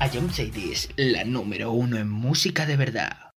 a Jump Cities, la número uno en música de verdad.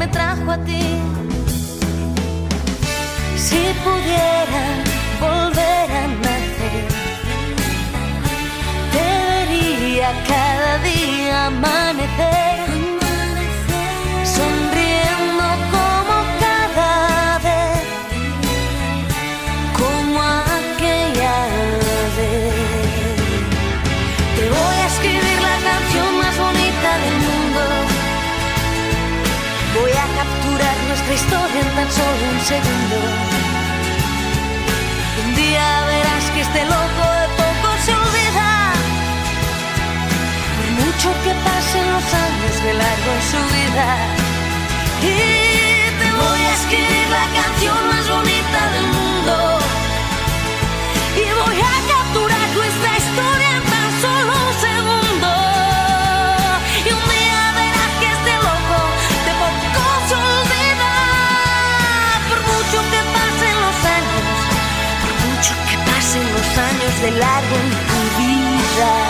me trajo a ti. Si pudiera volver a nacer, te vería cada día amanecer. solo un segundo. Un día verás que este loco de poco se olvida. Por mucho que pasen los años de largo en su vida. Y te voy a escribir la canción más bonita del mundo de largo en tu vida.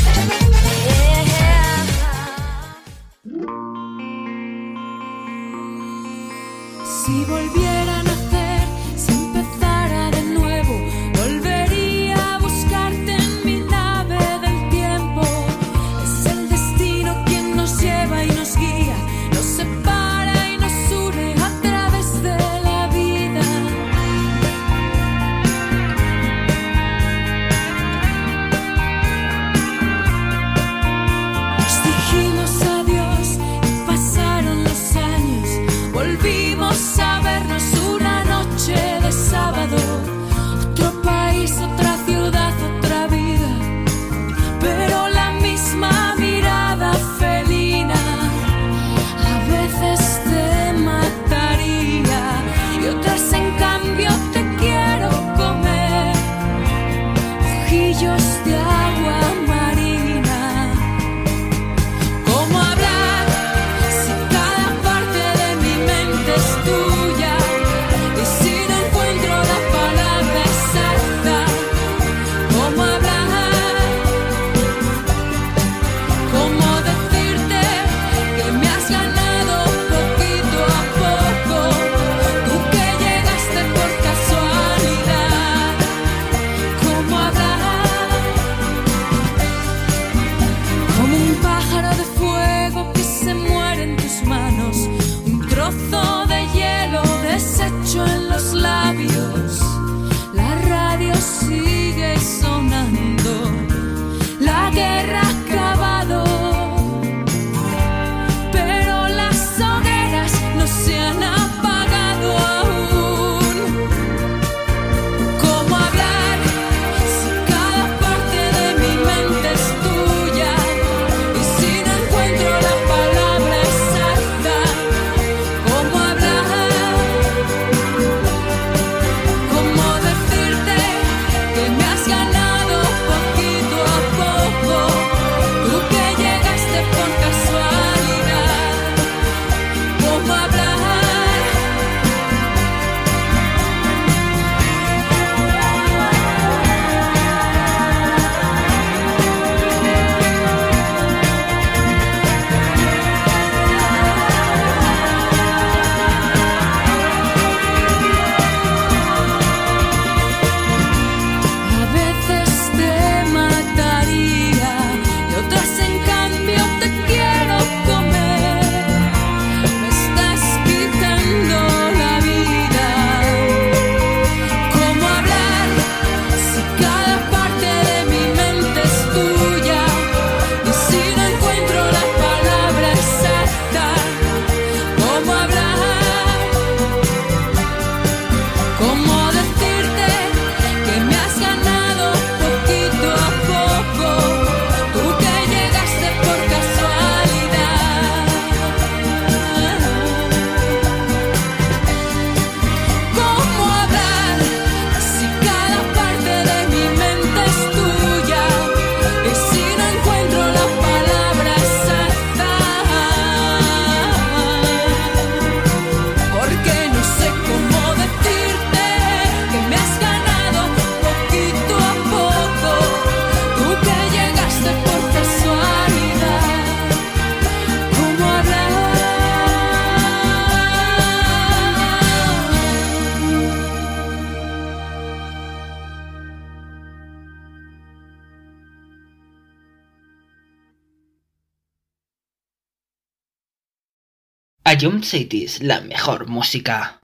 Jump Cities, la mejor música.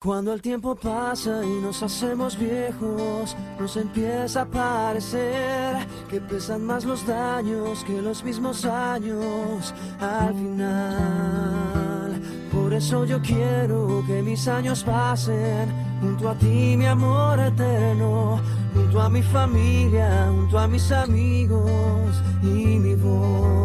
Cuando el tiempo pasa y nos hacemos viejos, nos empieza a parecer que pesan más los daños que los mismos años al final. Por eso yo quiero que mis años pasen junto a ti, mi amor eterno, junto a mi familia, junto a mis amigos y mi voz.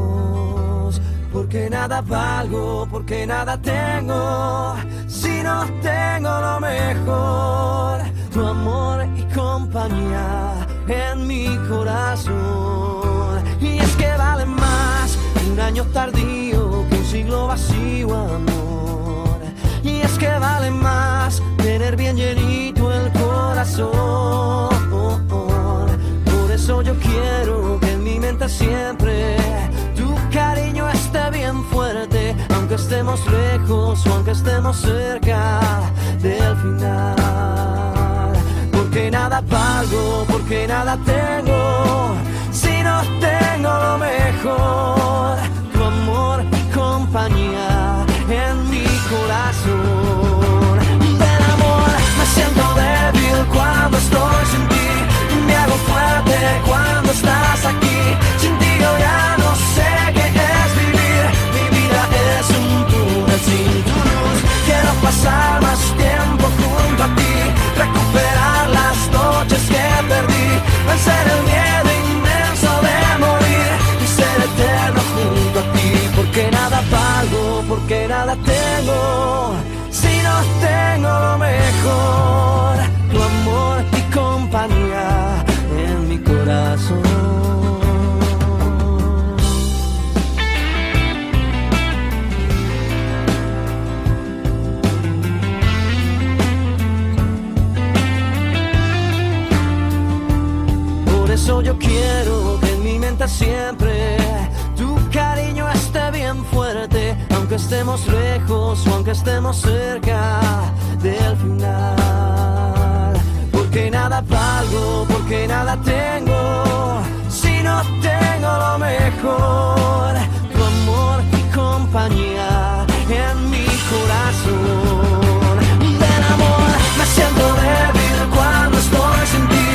Porque nada valgo, porque nada tengo, si no tengo lo mejor, tu amor y compañía en mi corazón. Y es que vale más un año tardío que un siglo vacío, amor. Y es que vale más tener bien llenito el corazón. Por eso yo quiero que en mi mente siempre bien fuerte, aunque estemos lejos o aunque estemos cerca del final. Porque nada valgo, porque nada tengo, si no tengo lo mejor, tu amor y compañía en mi corazón. Del amor me siento débil cuando estoy sin ti, me hago fuerte cuando estás aquí. Sin ti yo ya no pasar más tiempo junto a ti, recuperar las noches que perdí, vencer el miedo inmenso de morir y ser eterno junto a ti. Porque nada pago, porque nada tengo, si no tengo lo mejor, yo quiero que en mi mente siempre tu cariño esté bien fuerte, aunque estemos lejos o aunque estemos cerca del final. Porque nada valgo, porque nada tengo, si no tengo lo mejor, tu amor y compañía en mi corazón. Del amor me siento débil cuando estoy sin ti,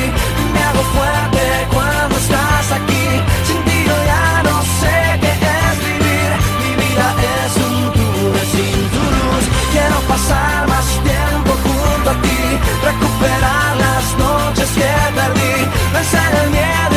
me hago fuerte pasar más tiempo junto a ti, recuperar las noches que perdí, vencer el miedo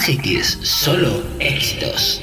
Cities, solo éxitos.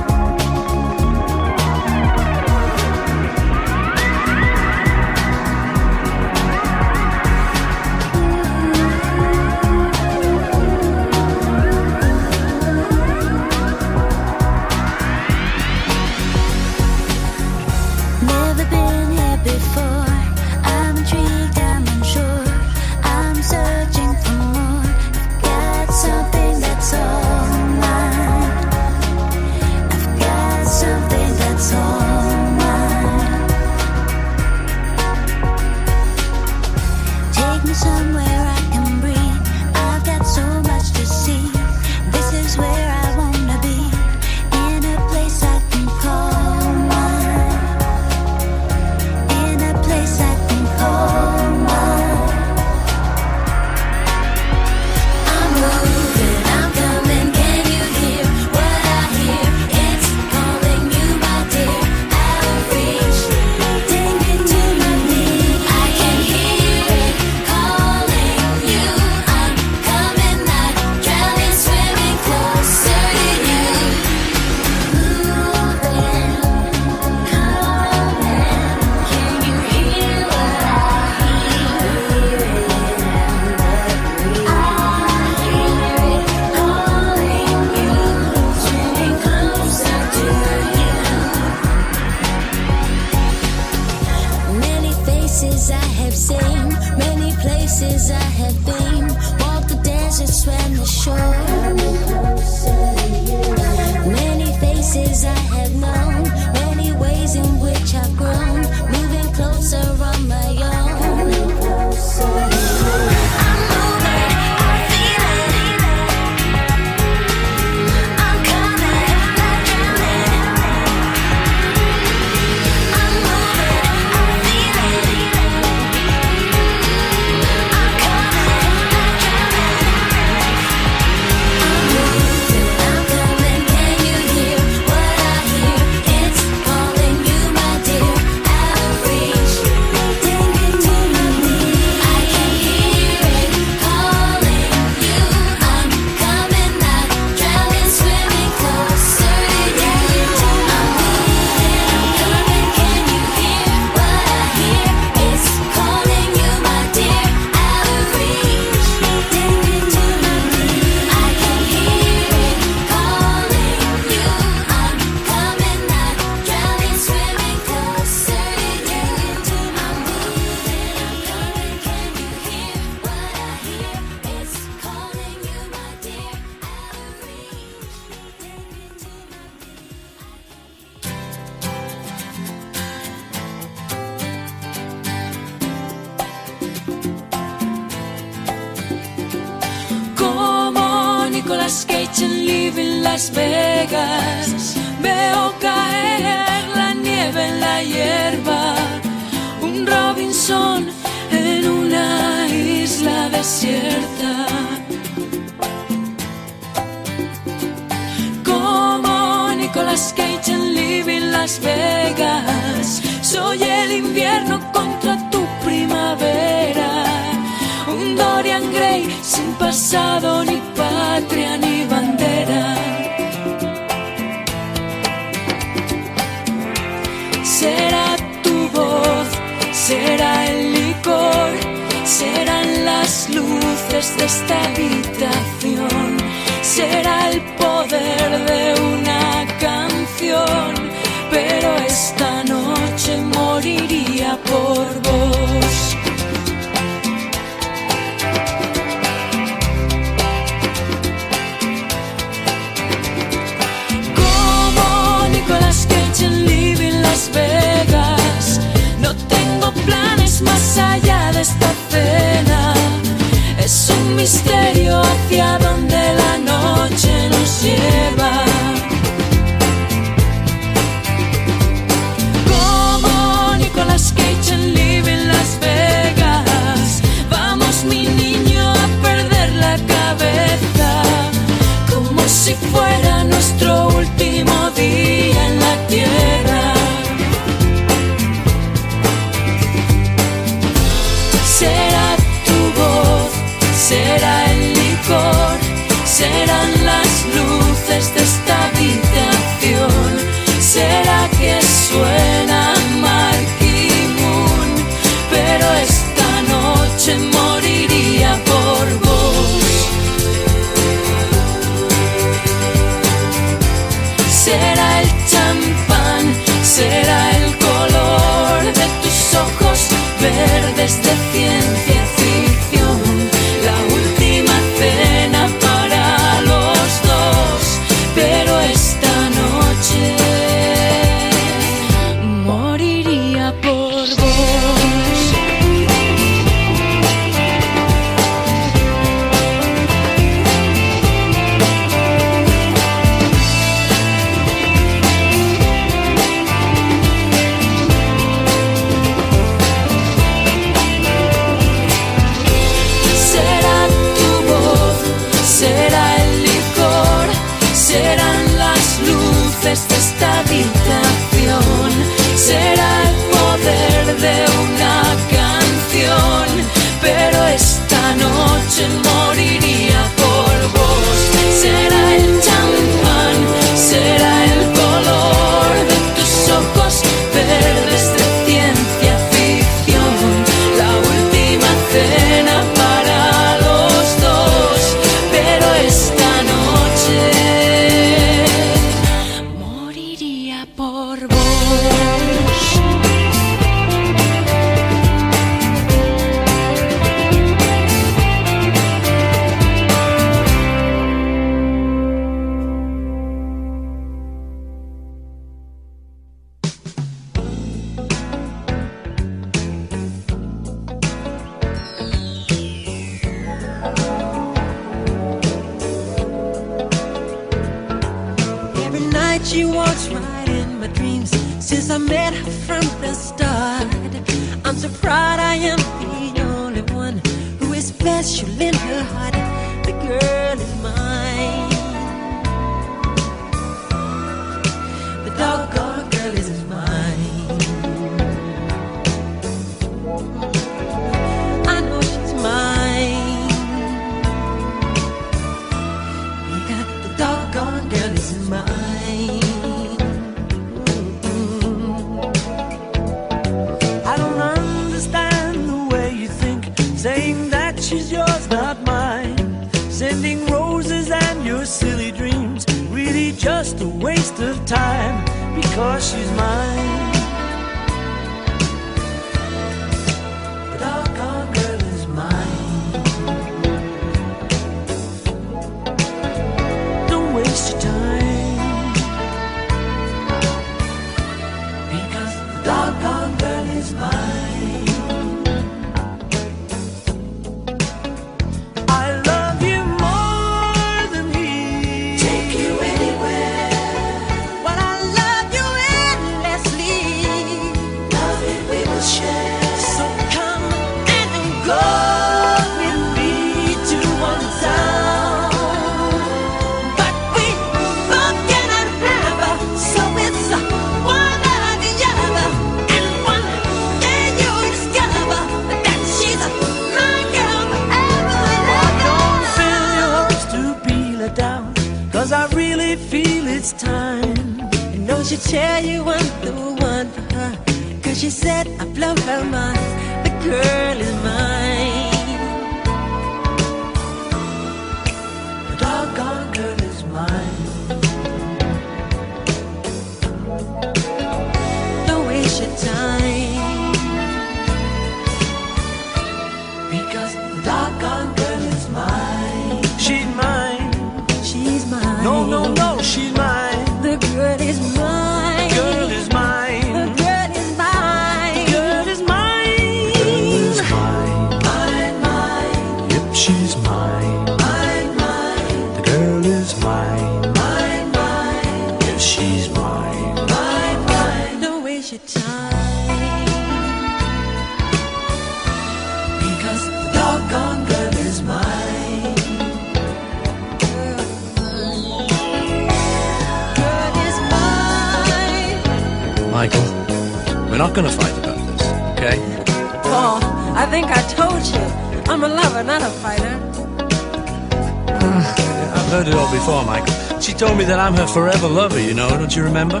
Do you remember?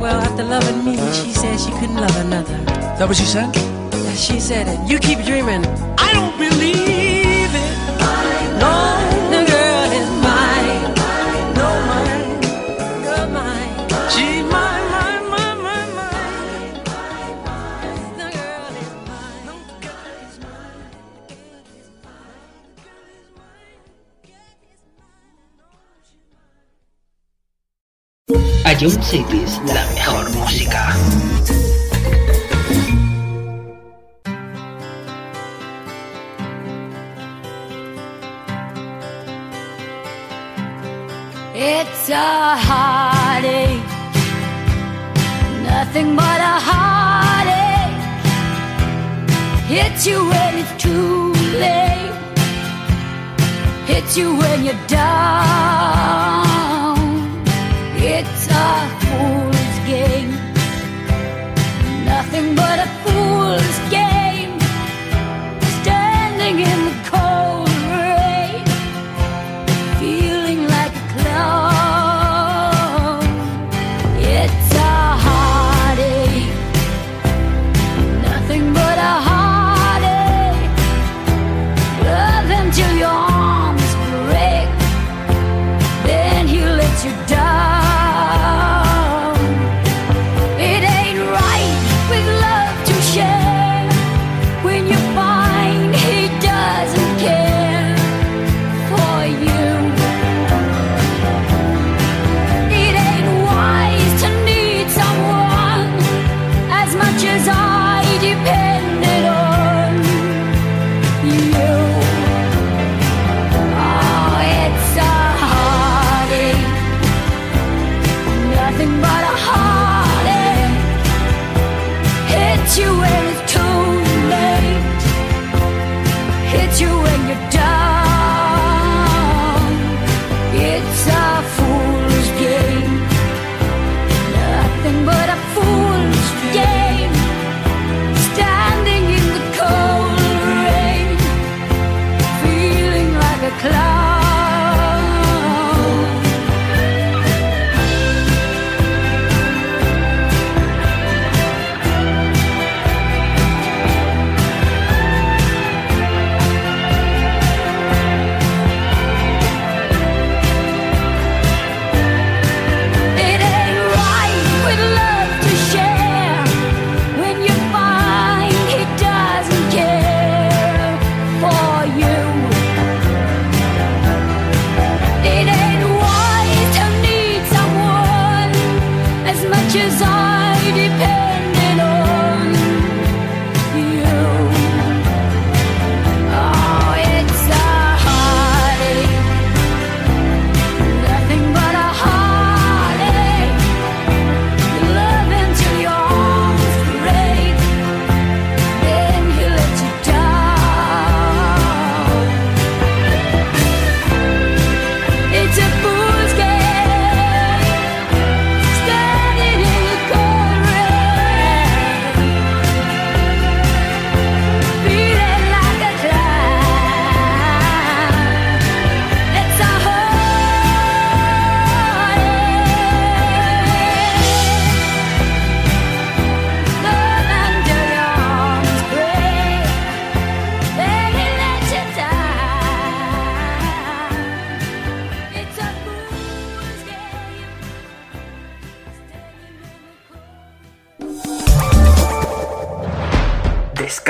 Well, after loving me, she said she couldn't love another. That what she said? She said it. You keep Mississippi.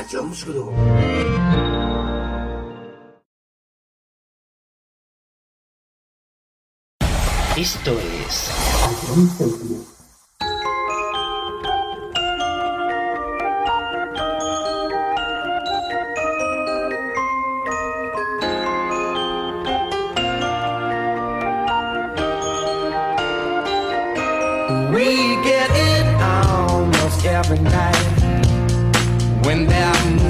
Radyom Sulu. Esto es... We get it almost every night when they're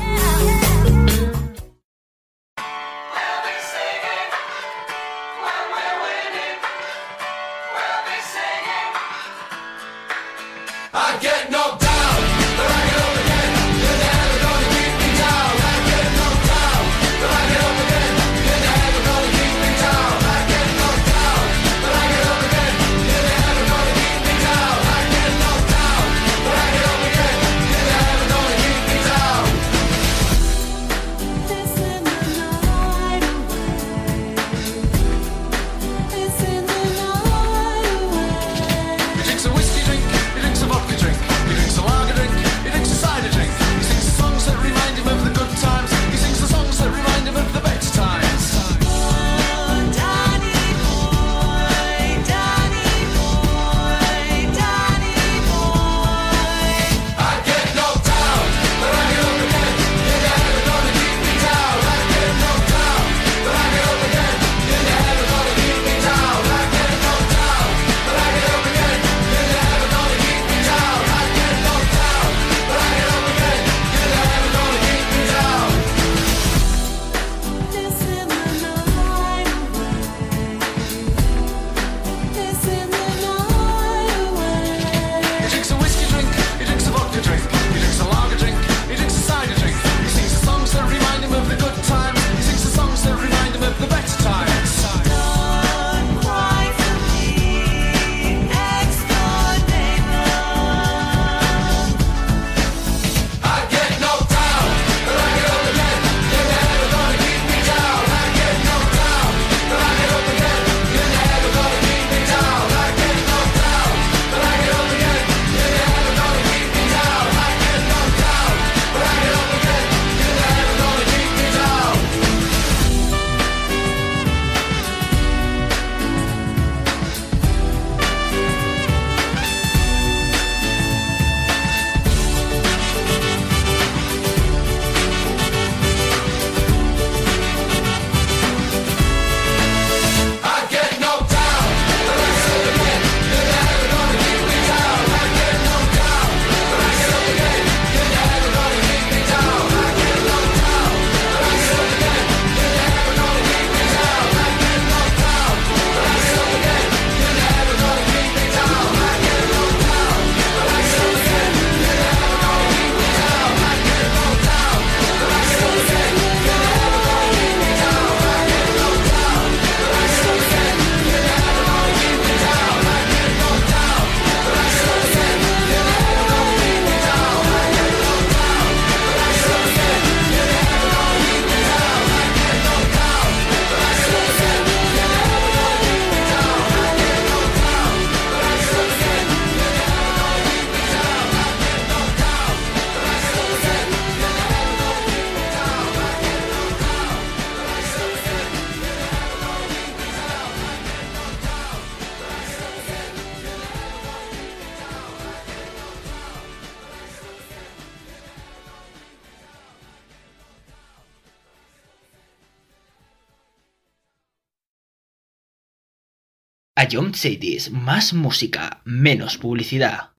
John Cities, más música, menos publicidad.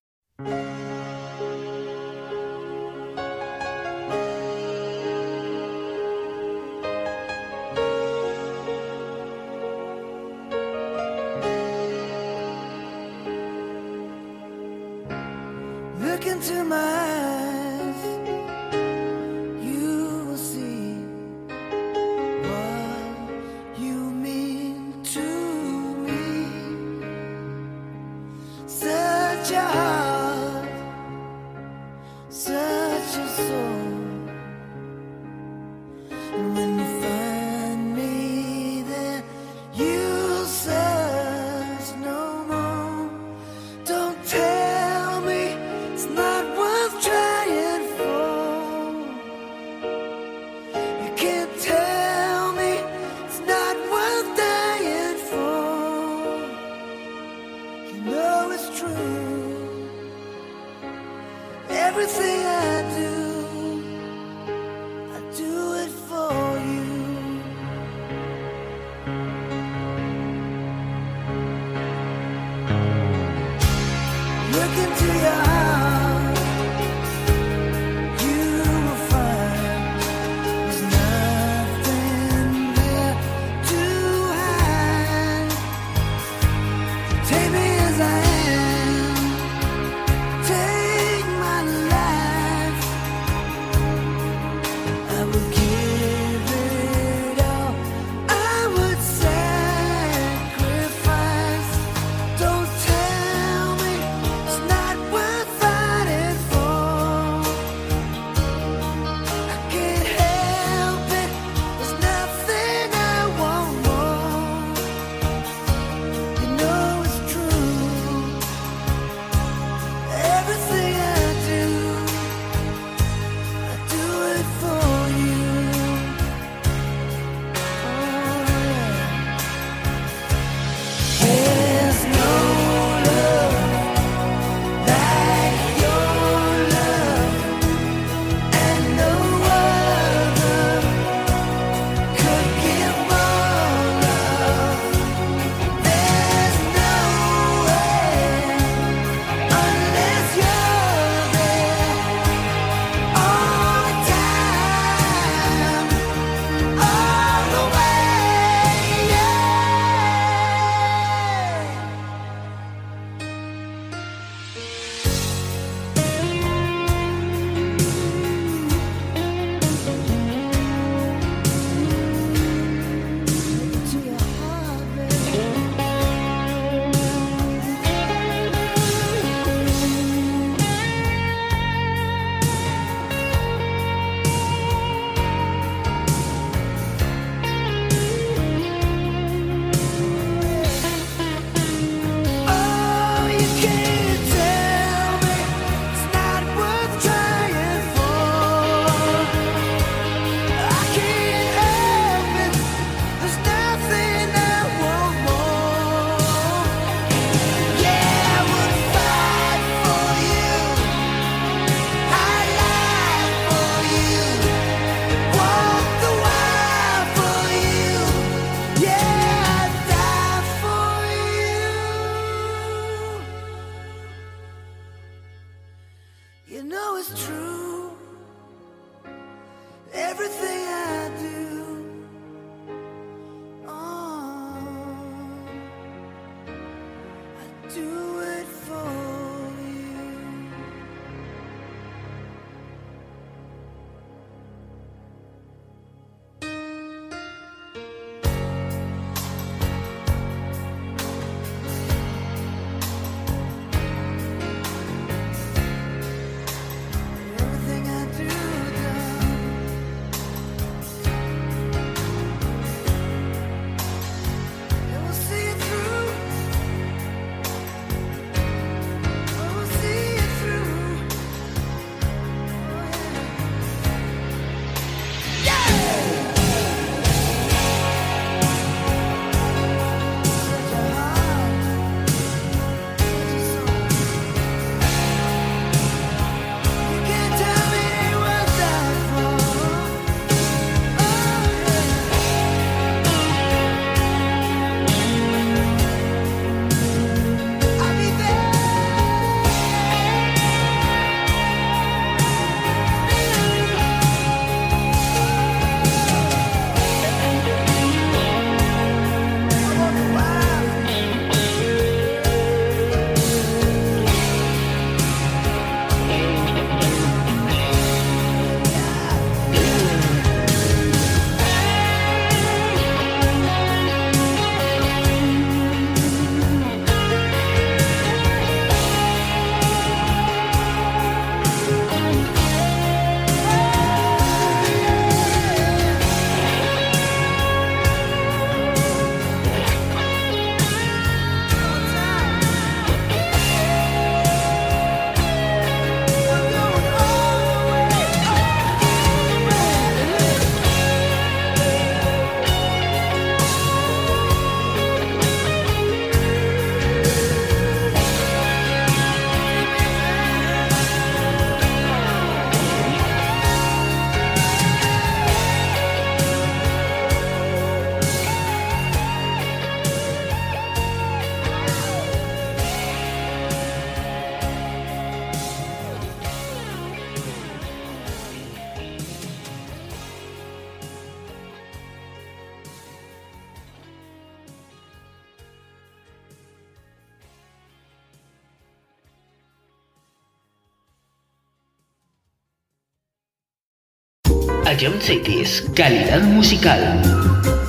Cities, calidad musical.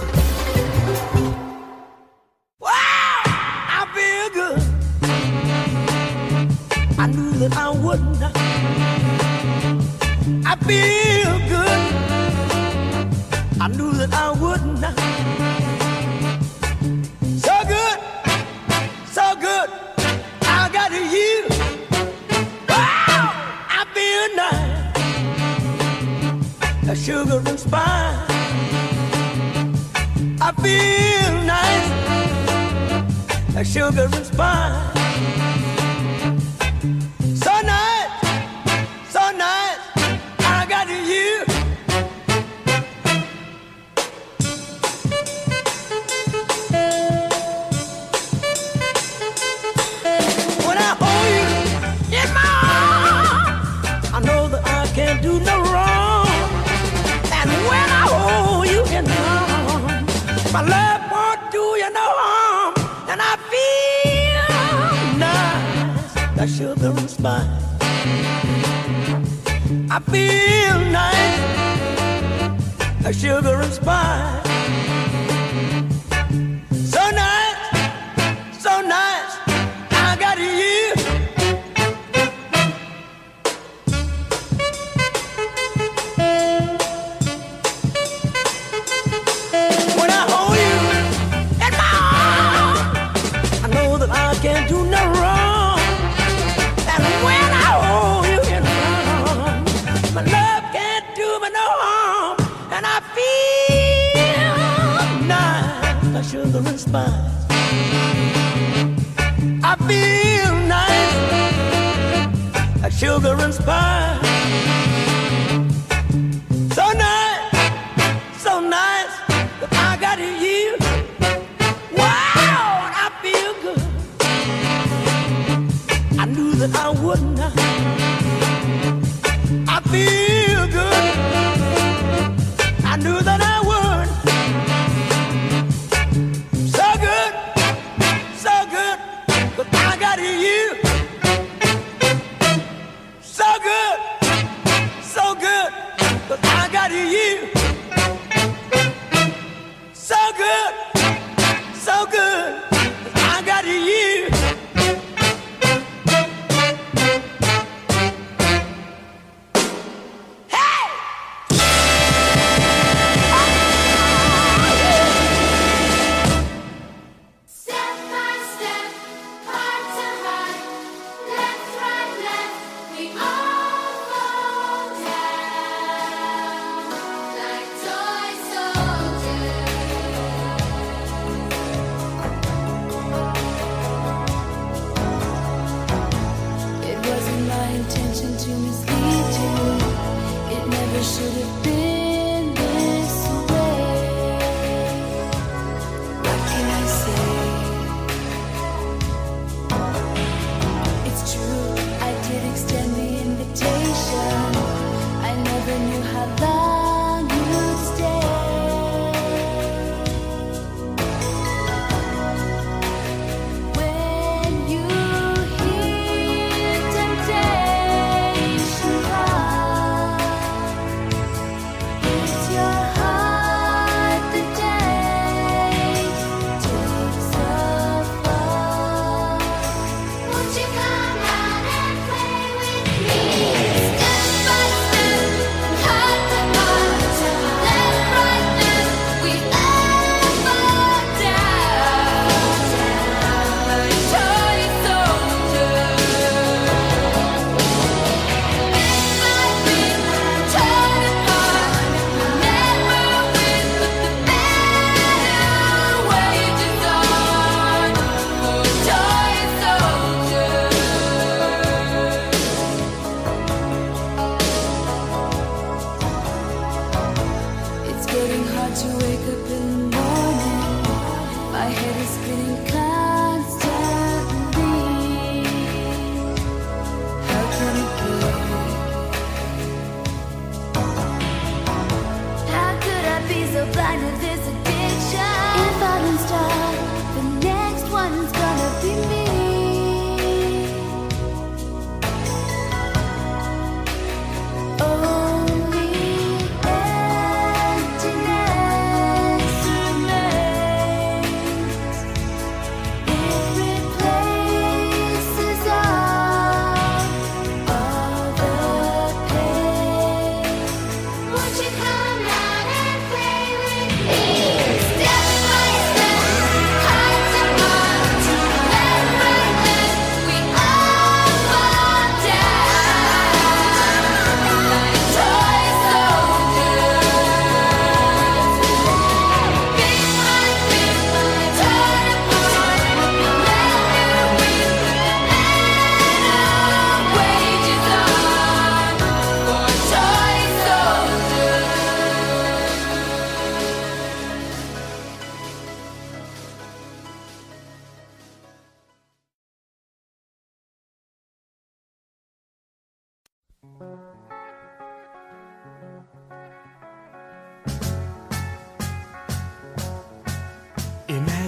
Knew that I would.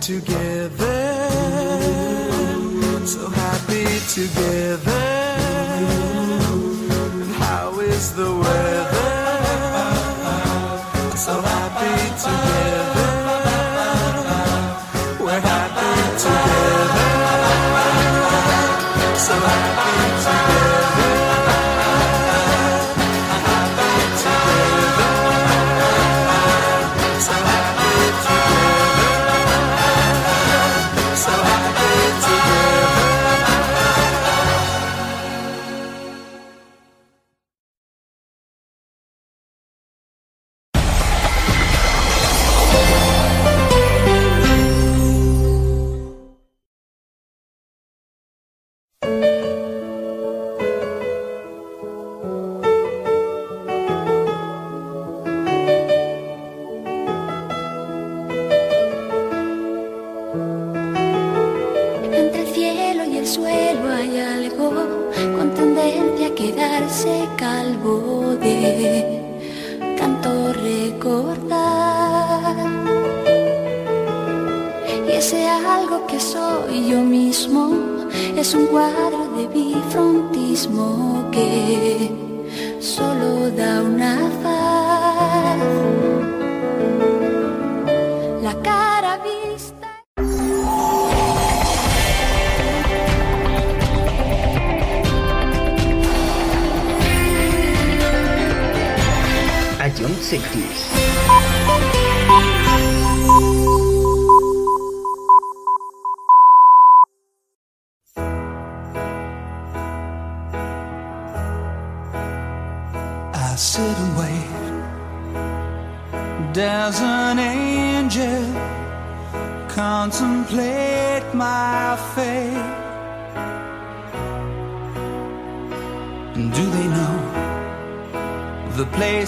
Together. 60s.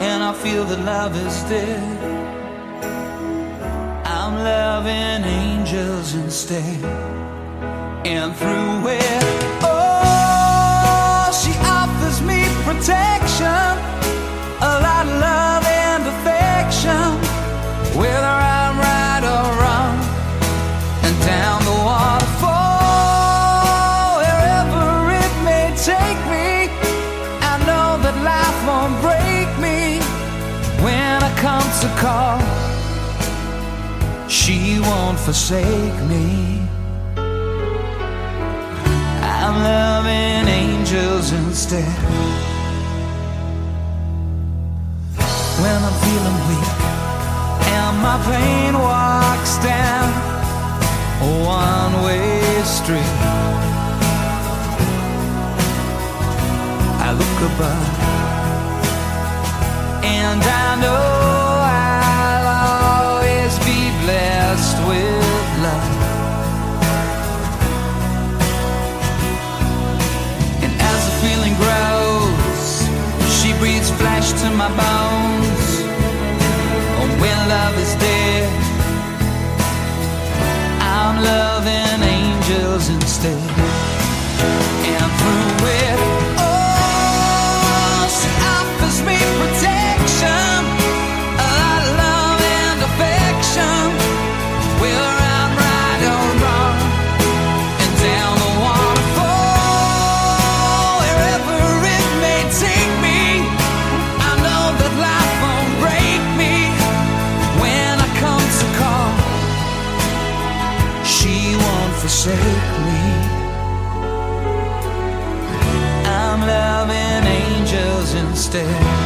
and I feel that love is dead. I'm loving angels instead, and through it, oh, she offers me protection, a Y life's call, she won't forsake me. I'm loving angels instead. When I'm feeling weak and my pain walks down a one way street, I look above and I know. ser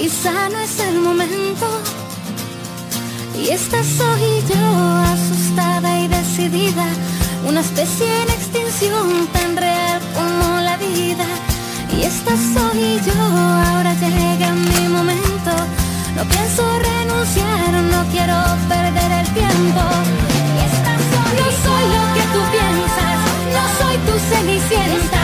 quizá no es el momento. Y esta soy yo, asustada y decidida, una especie en extinción tan real como la vida. Y esta soy yo, ahora llega mi momento. No pienso renunciar, no quiero perder el tiempo. Y esta soy no soy lo que tú piensas, no soy tu cenicienta,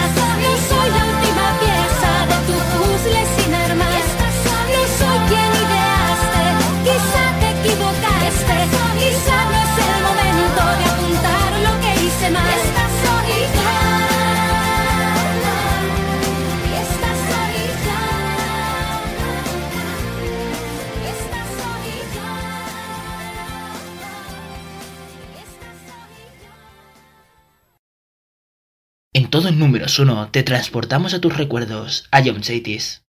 todos números 1 te transportamos a tus recuerdos, a John Chaitis.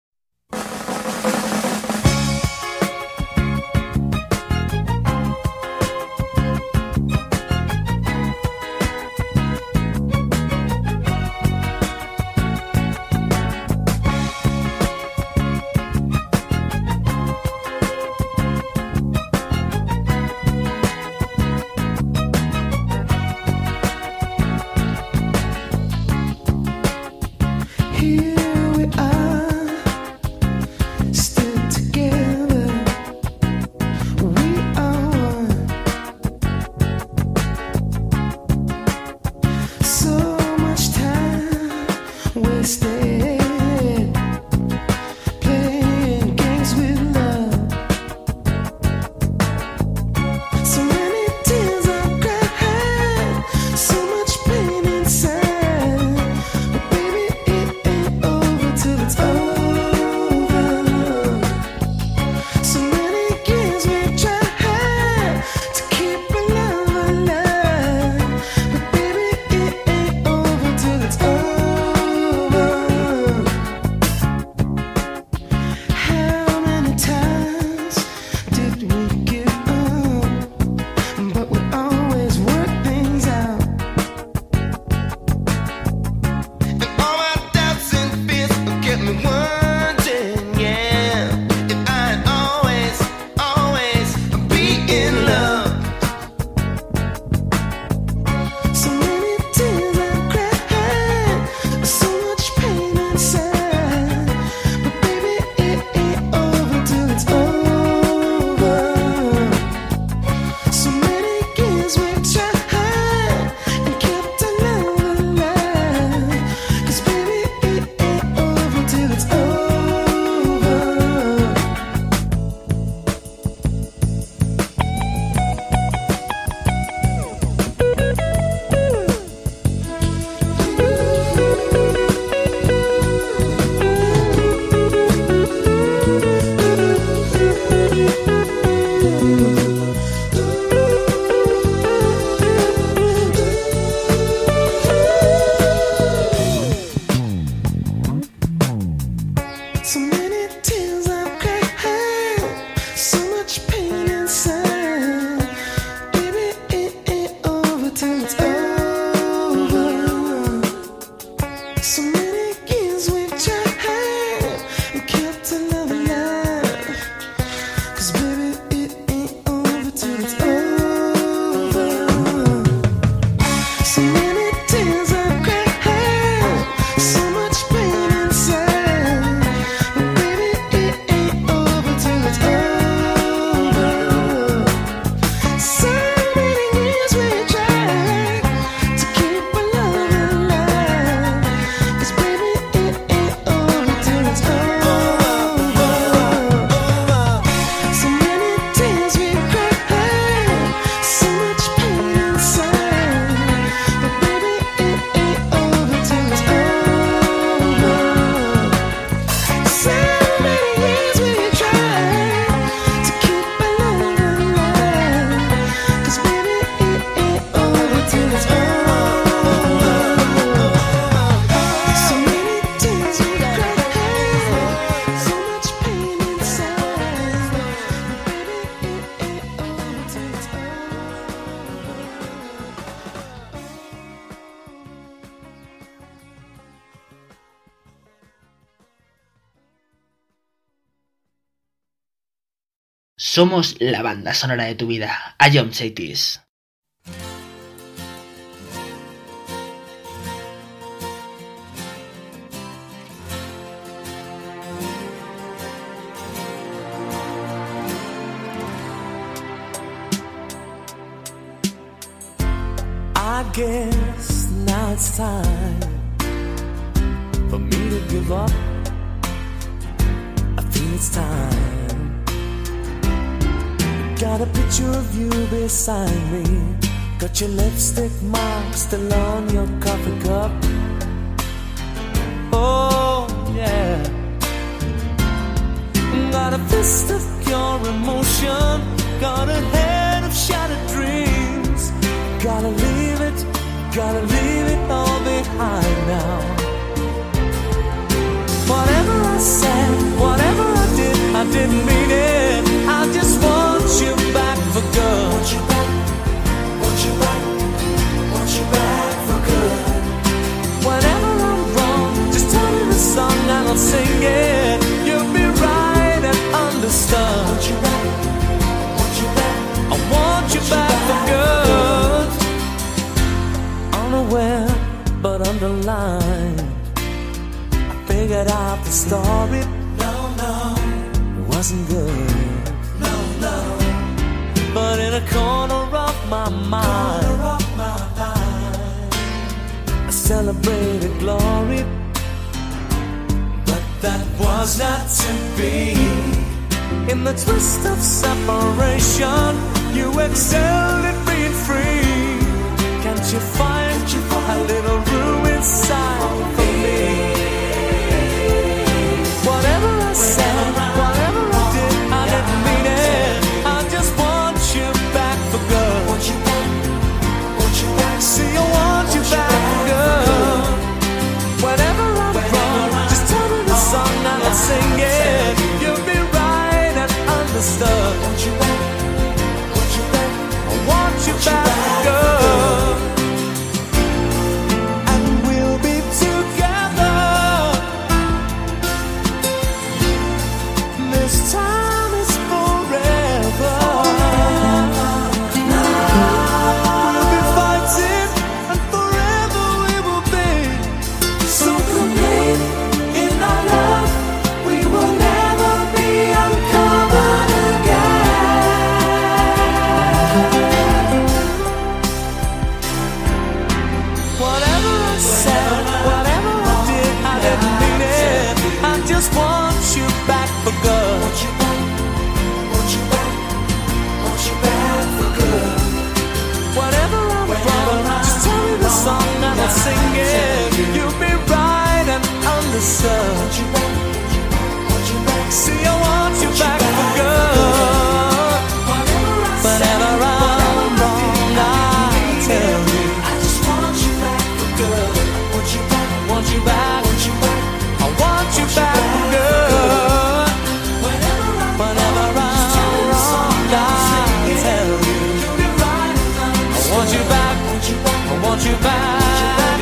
Somos la banda sonora de tu vida. A John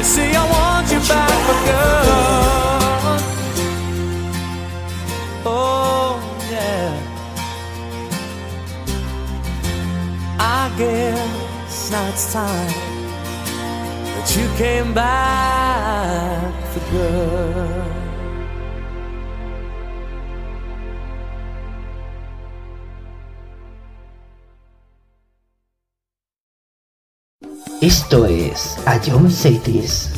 say I want you back, but girl. Oh yeah. I guess now it's time that you came back. Esto es Ayom Cities.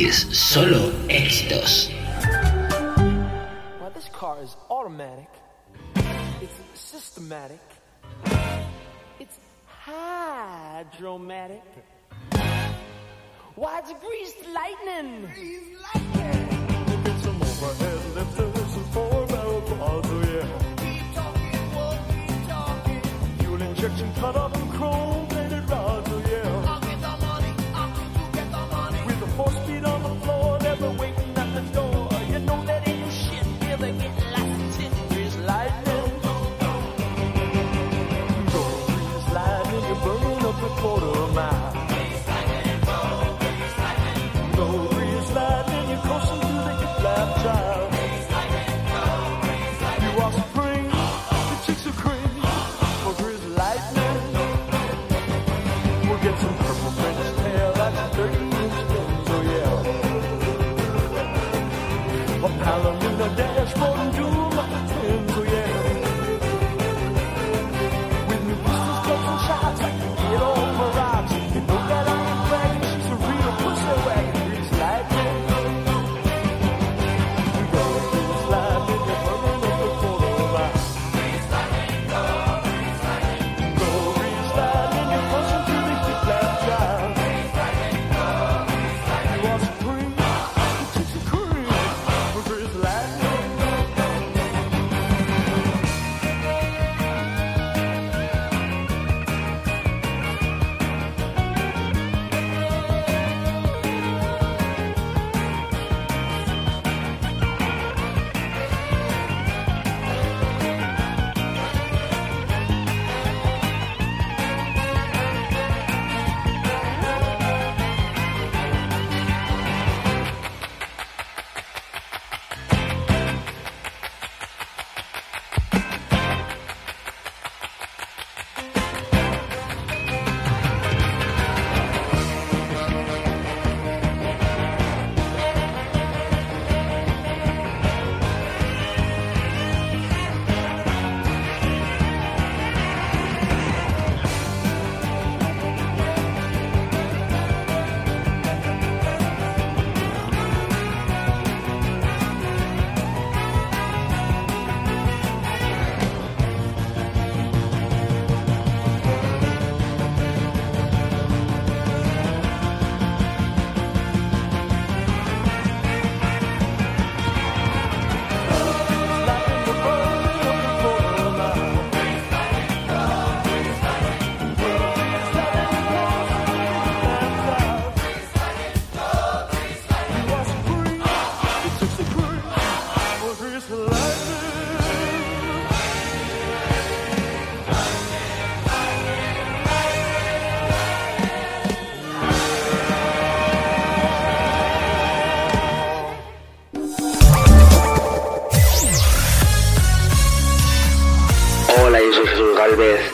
10, solo éxitos. Well, this car is automatic. It's systematic. It's hydromatic. Why it's greased lightning? Lightning.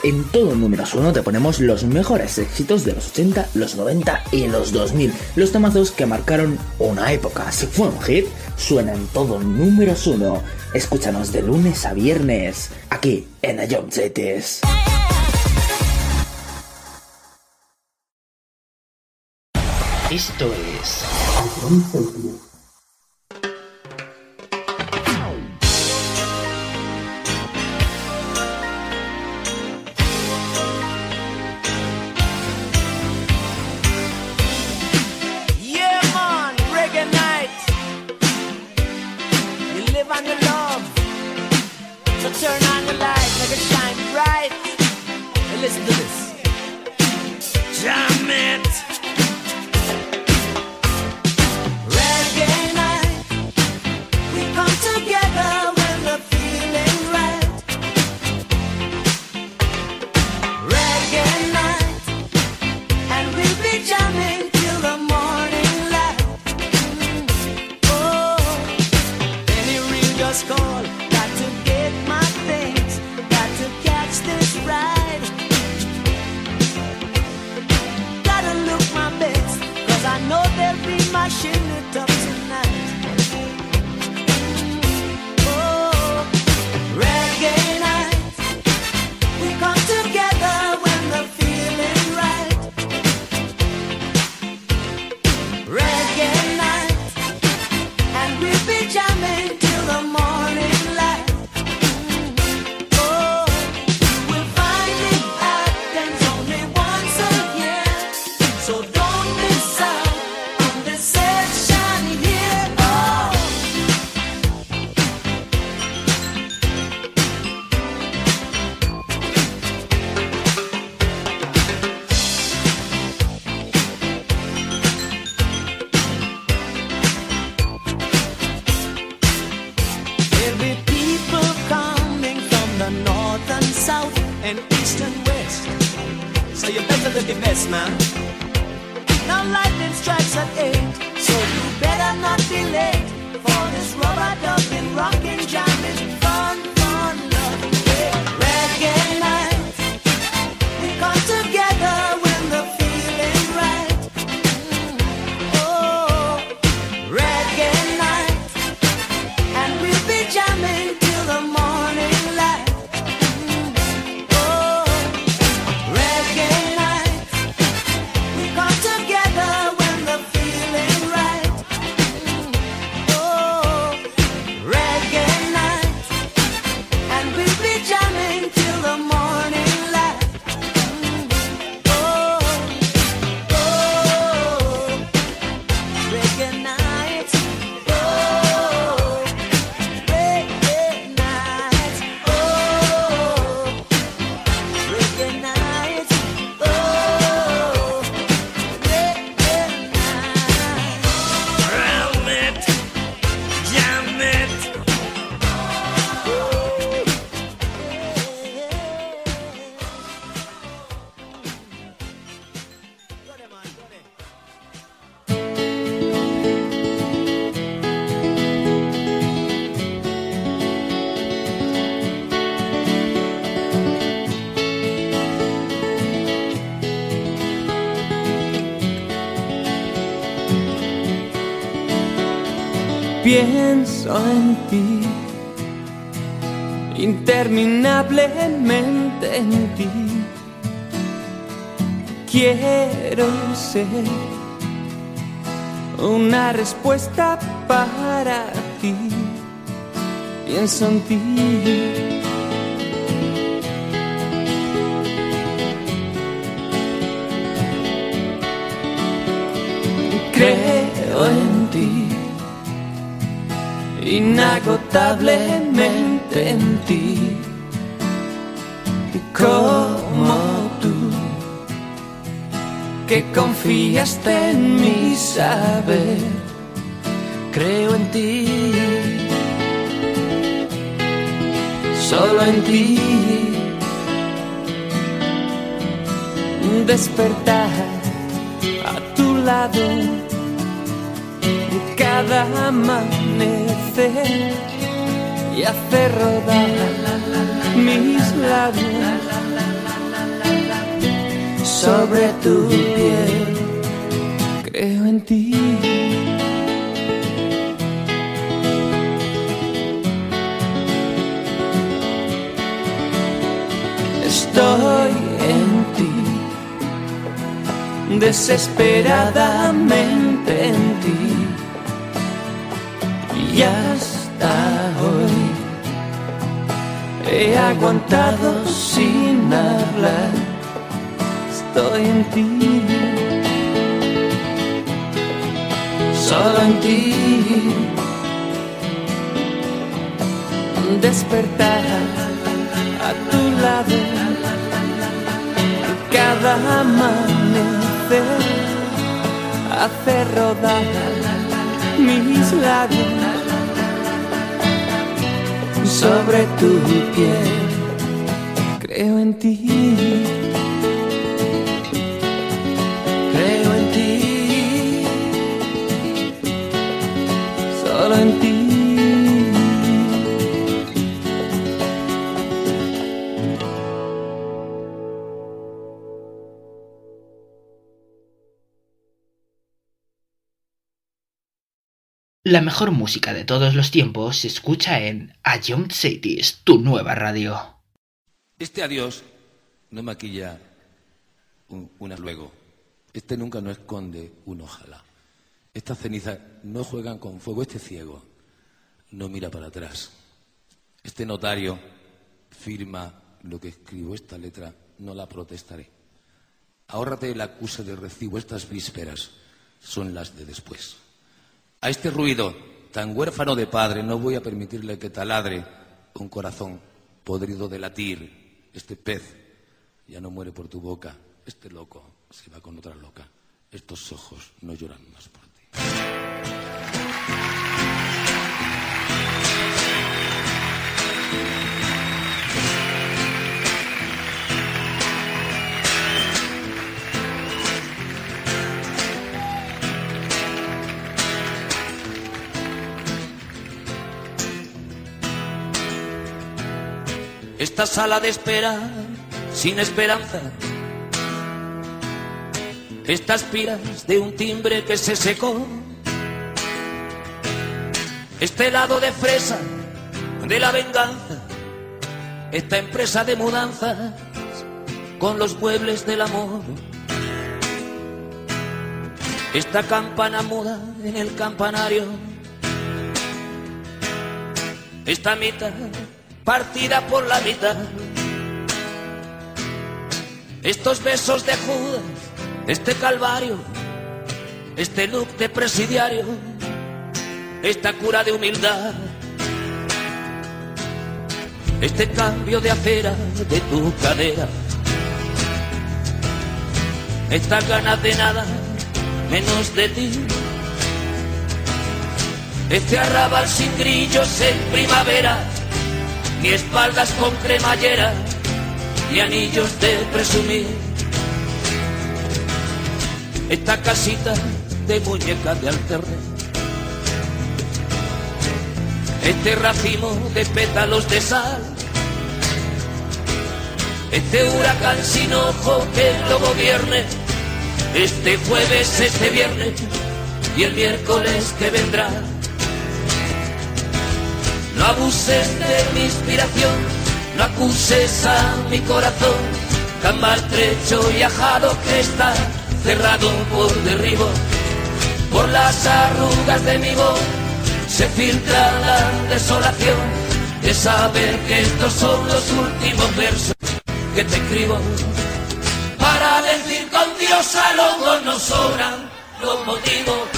en todo número uno te ponemos los mejores éxitos de los 80, los 90 y los 2000. Los tomazos que marcaron una época. Si fue un hit, suena en todo número uno. Escúchanos de lunes a viernes, aquí en Ayom Esto es... en ti. Quiero ser una respuesta para ti. Pienso en ti. creo en ti, inagotablemente en ti como tú, que confiaste en mi saber, creo en ti, solo en ti. Despertar a tu lado cada amanecer y hacer rodar mis labios sobre tu piel. Creo en ti. Estoy en ti, desesperadamente en ti. Y hasta hoy he aguantado en ti, solo en ti. Despertar a tu lado cada amanecer hace rodar mis labios sobre tu piel. Solo en ti. La mejor música de todos los tiempos se escucha en A Young Cities, tu nueva radio. Este adiós no maquilla un, un luego. Este nunca no esconde un ojalá. Estas cenizas no juegan con fuego. Este ciego no mira para atrás. Este notario firma lo que escribo. Esta letra no la protestaré. Ahórrate el acuse de recibo. Estas vísperas son las de después. A este ruido tan huérfano de padre no voy a permitirle que taladre un corazón podrido de latir. Este pez ya no muere por tu boca. Este loco se va con otra loca. Estos ojos no lloran más por. Esta sala de espera sin esperanza. Estas piras de un timbre que se secó. Este helado de fresa de la venganza. Esta empresa de mudanzas con los muebles del amor. Esta campana muda en el campanario. Esta mitad partida por la mitad. Estos besos de Judas, este calvario, este look de presidiario, esta cura de humildad, este cambio de acera de tu cadera, estas ganas de nada menos de ti. Este arrabal sin grillos en primavera, ni espaldas con cremallera, ni anillos de presumir. Esta casita de muñeca de alterne, este racimo de pétalos de sal, este huracán sin ojo que lo gobierne, este jueves, este viernes y el miércoles que vendrá. No abuses de mi inspiración, no acuses a mi corazón, tan maltrecho y ajado que está, cerrado por derribo, por las arrugas de mi voz, se filtra la desolación de saber que estos son los últimos versos que te escribo. Para decir con Dios a locos no sobran los motivos.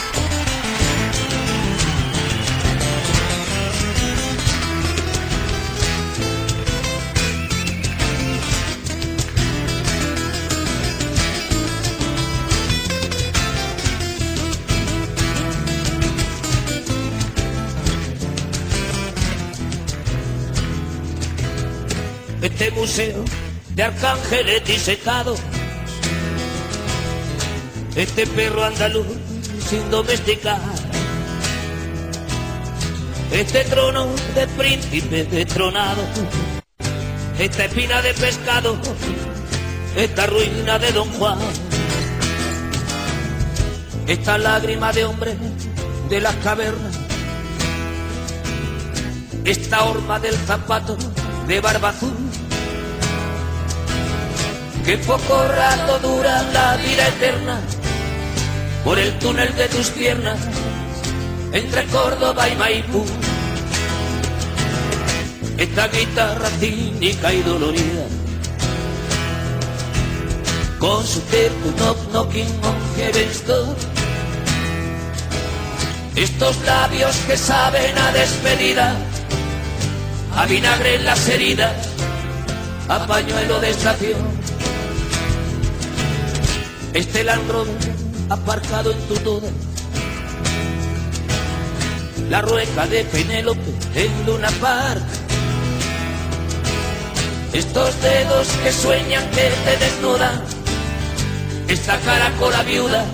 Este museo de arcángeles disecados, este perro andaluz sin domesticar, este trono de príncipe destronado, esta espina de pescado esta ruina de Don Juan, esta lágrima de hombre de las cavernas, esta horma del zapato de barba azul, que poco rato dura la vida eterna, por el túnel de tus piernas, entre Córdoba y Maipú. Esta guitarra cínica y dolorida, con su tempo knock knocking on heaven's door. Estos labios que saben a despedida, a vinagre en las heridas, a pañuelo de estación. Este Land aparcado en tu toda, la rueca de Penélope en Luna Park. Estos dedos que sueñan que te desnudan, esta caracola viuda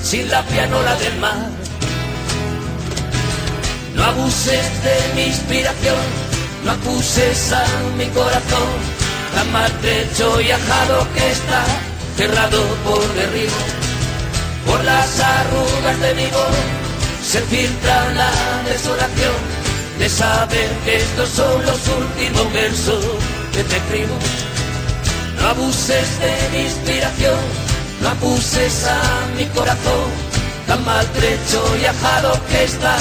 sin la pianola del mar. No abuses de mi inspiración, no acuses a mi corazón, tan maltrecho y ajado que está, cerrado por derribo, por las arrugas de mi voz, se filtra la desolación de saber que estos son los últimos versos que te escribo. No abuses de mi inspiración, no abuses a mi corazón, tan maltrecho y ajado que está,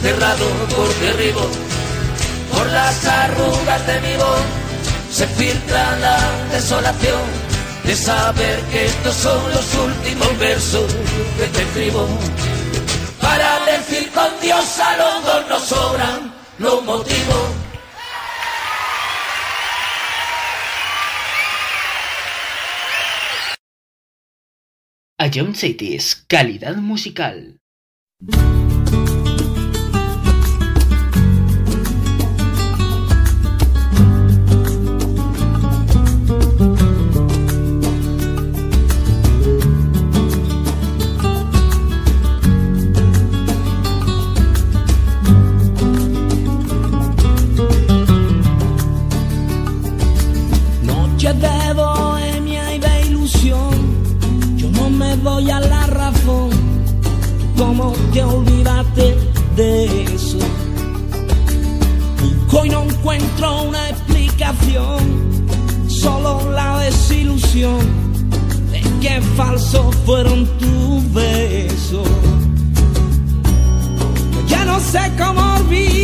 cerrado por derribo. Por las arrugas de mi voz se filtra la desolación de saber que estos son los últimos versos que te escribo. Para decir con Dios a los dos nos sobran los motivos. A John Cities, calidad musical. Encuentro una explicación, solo la desilusión de que falsos fueron tus besos. Ya no sé cómo olvidarte.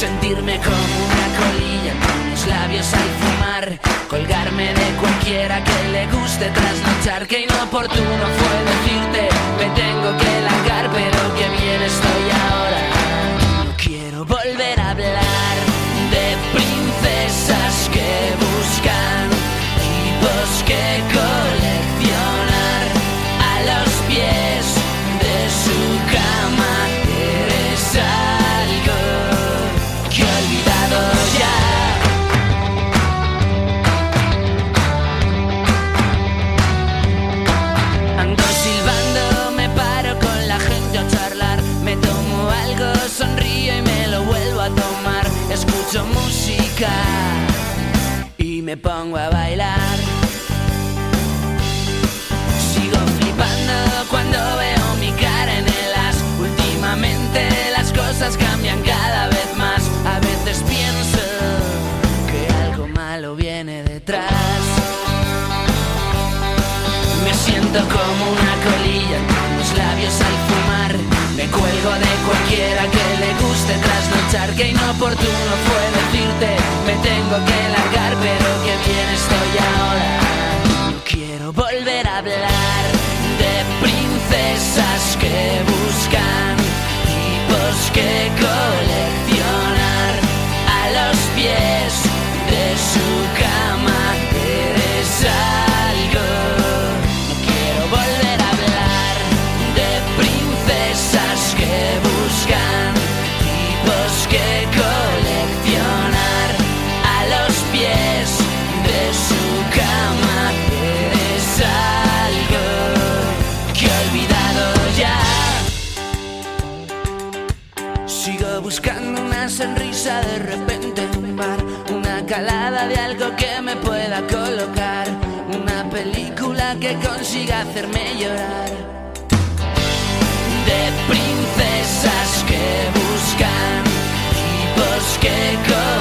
sentirme como una colilla, mis labios al fumar, colgarme de cualquiera que le guste trasnochar, que inoportuno fue decirte, me tengo que largar, pero que bien estoy ahora. Como una colilla en mis labios al fumar. Me cuelgo de cualquiera que le guste tras trasnochar. Que inoportuno fue decirte, me tengo que largar, pero que bien estoy ahora. No quiero volver a hablar de princesas que buscan tipos que coleccionar a los pies de su que consiga hacerme llorar. De princesas que buscan tipos que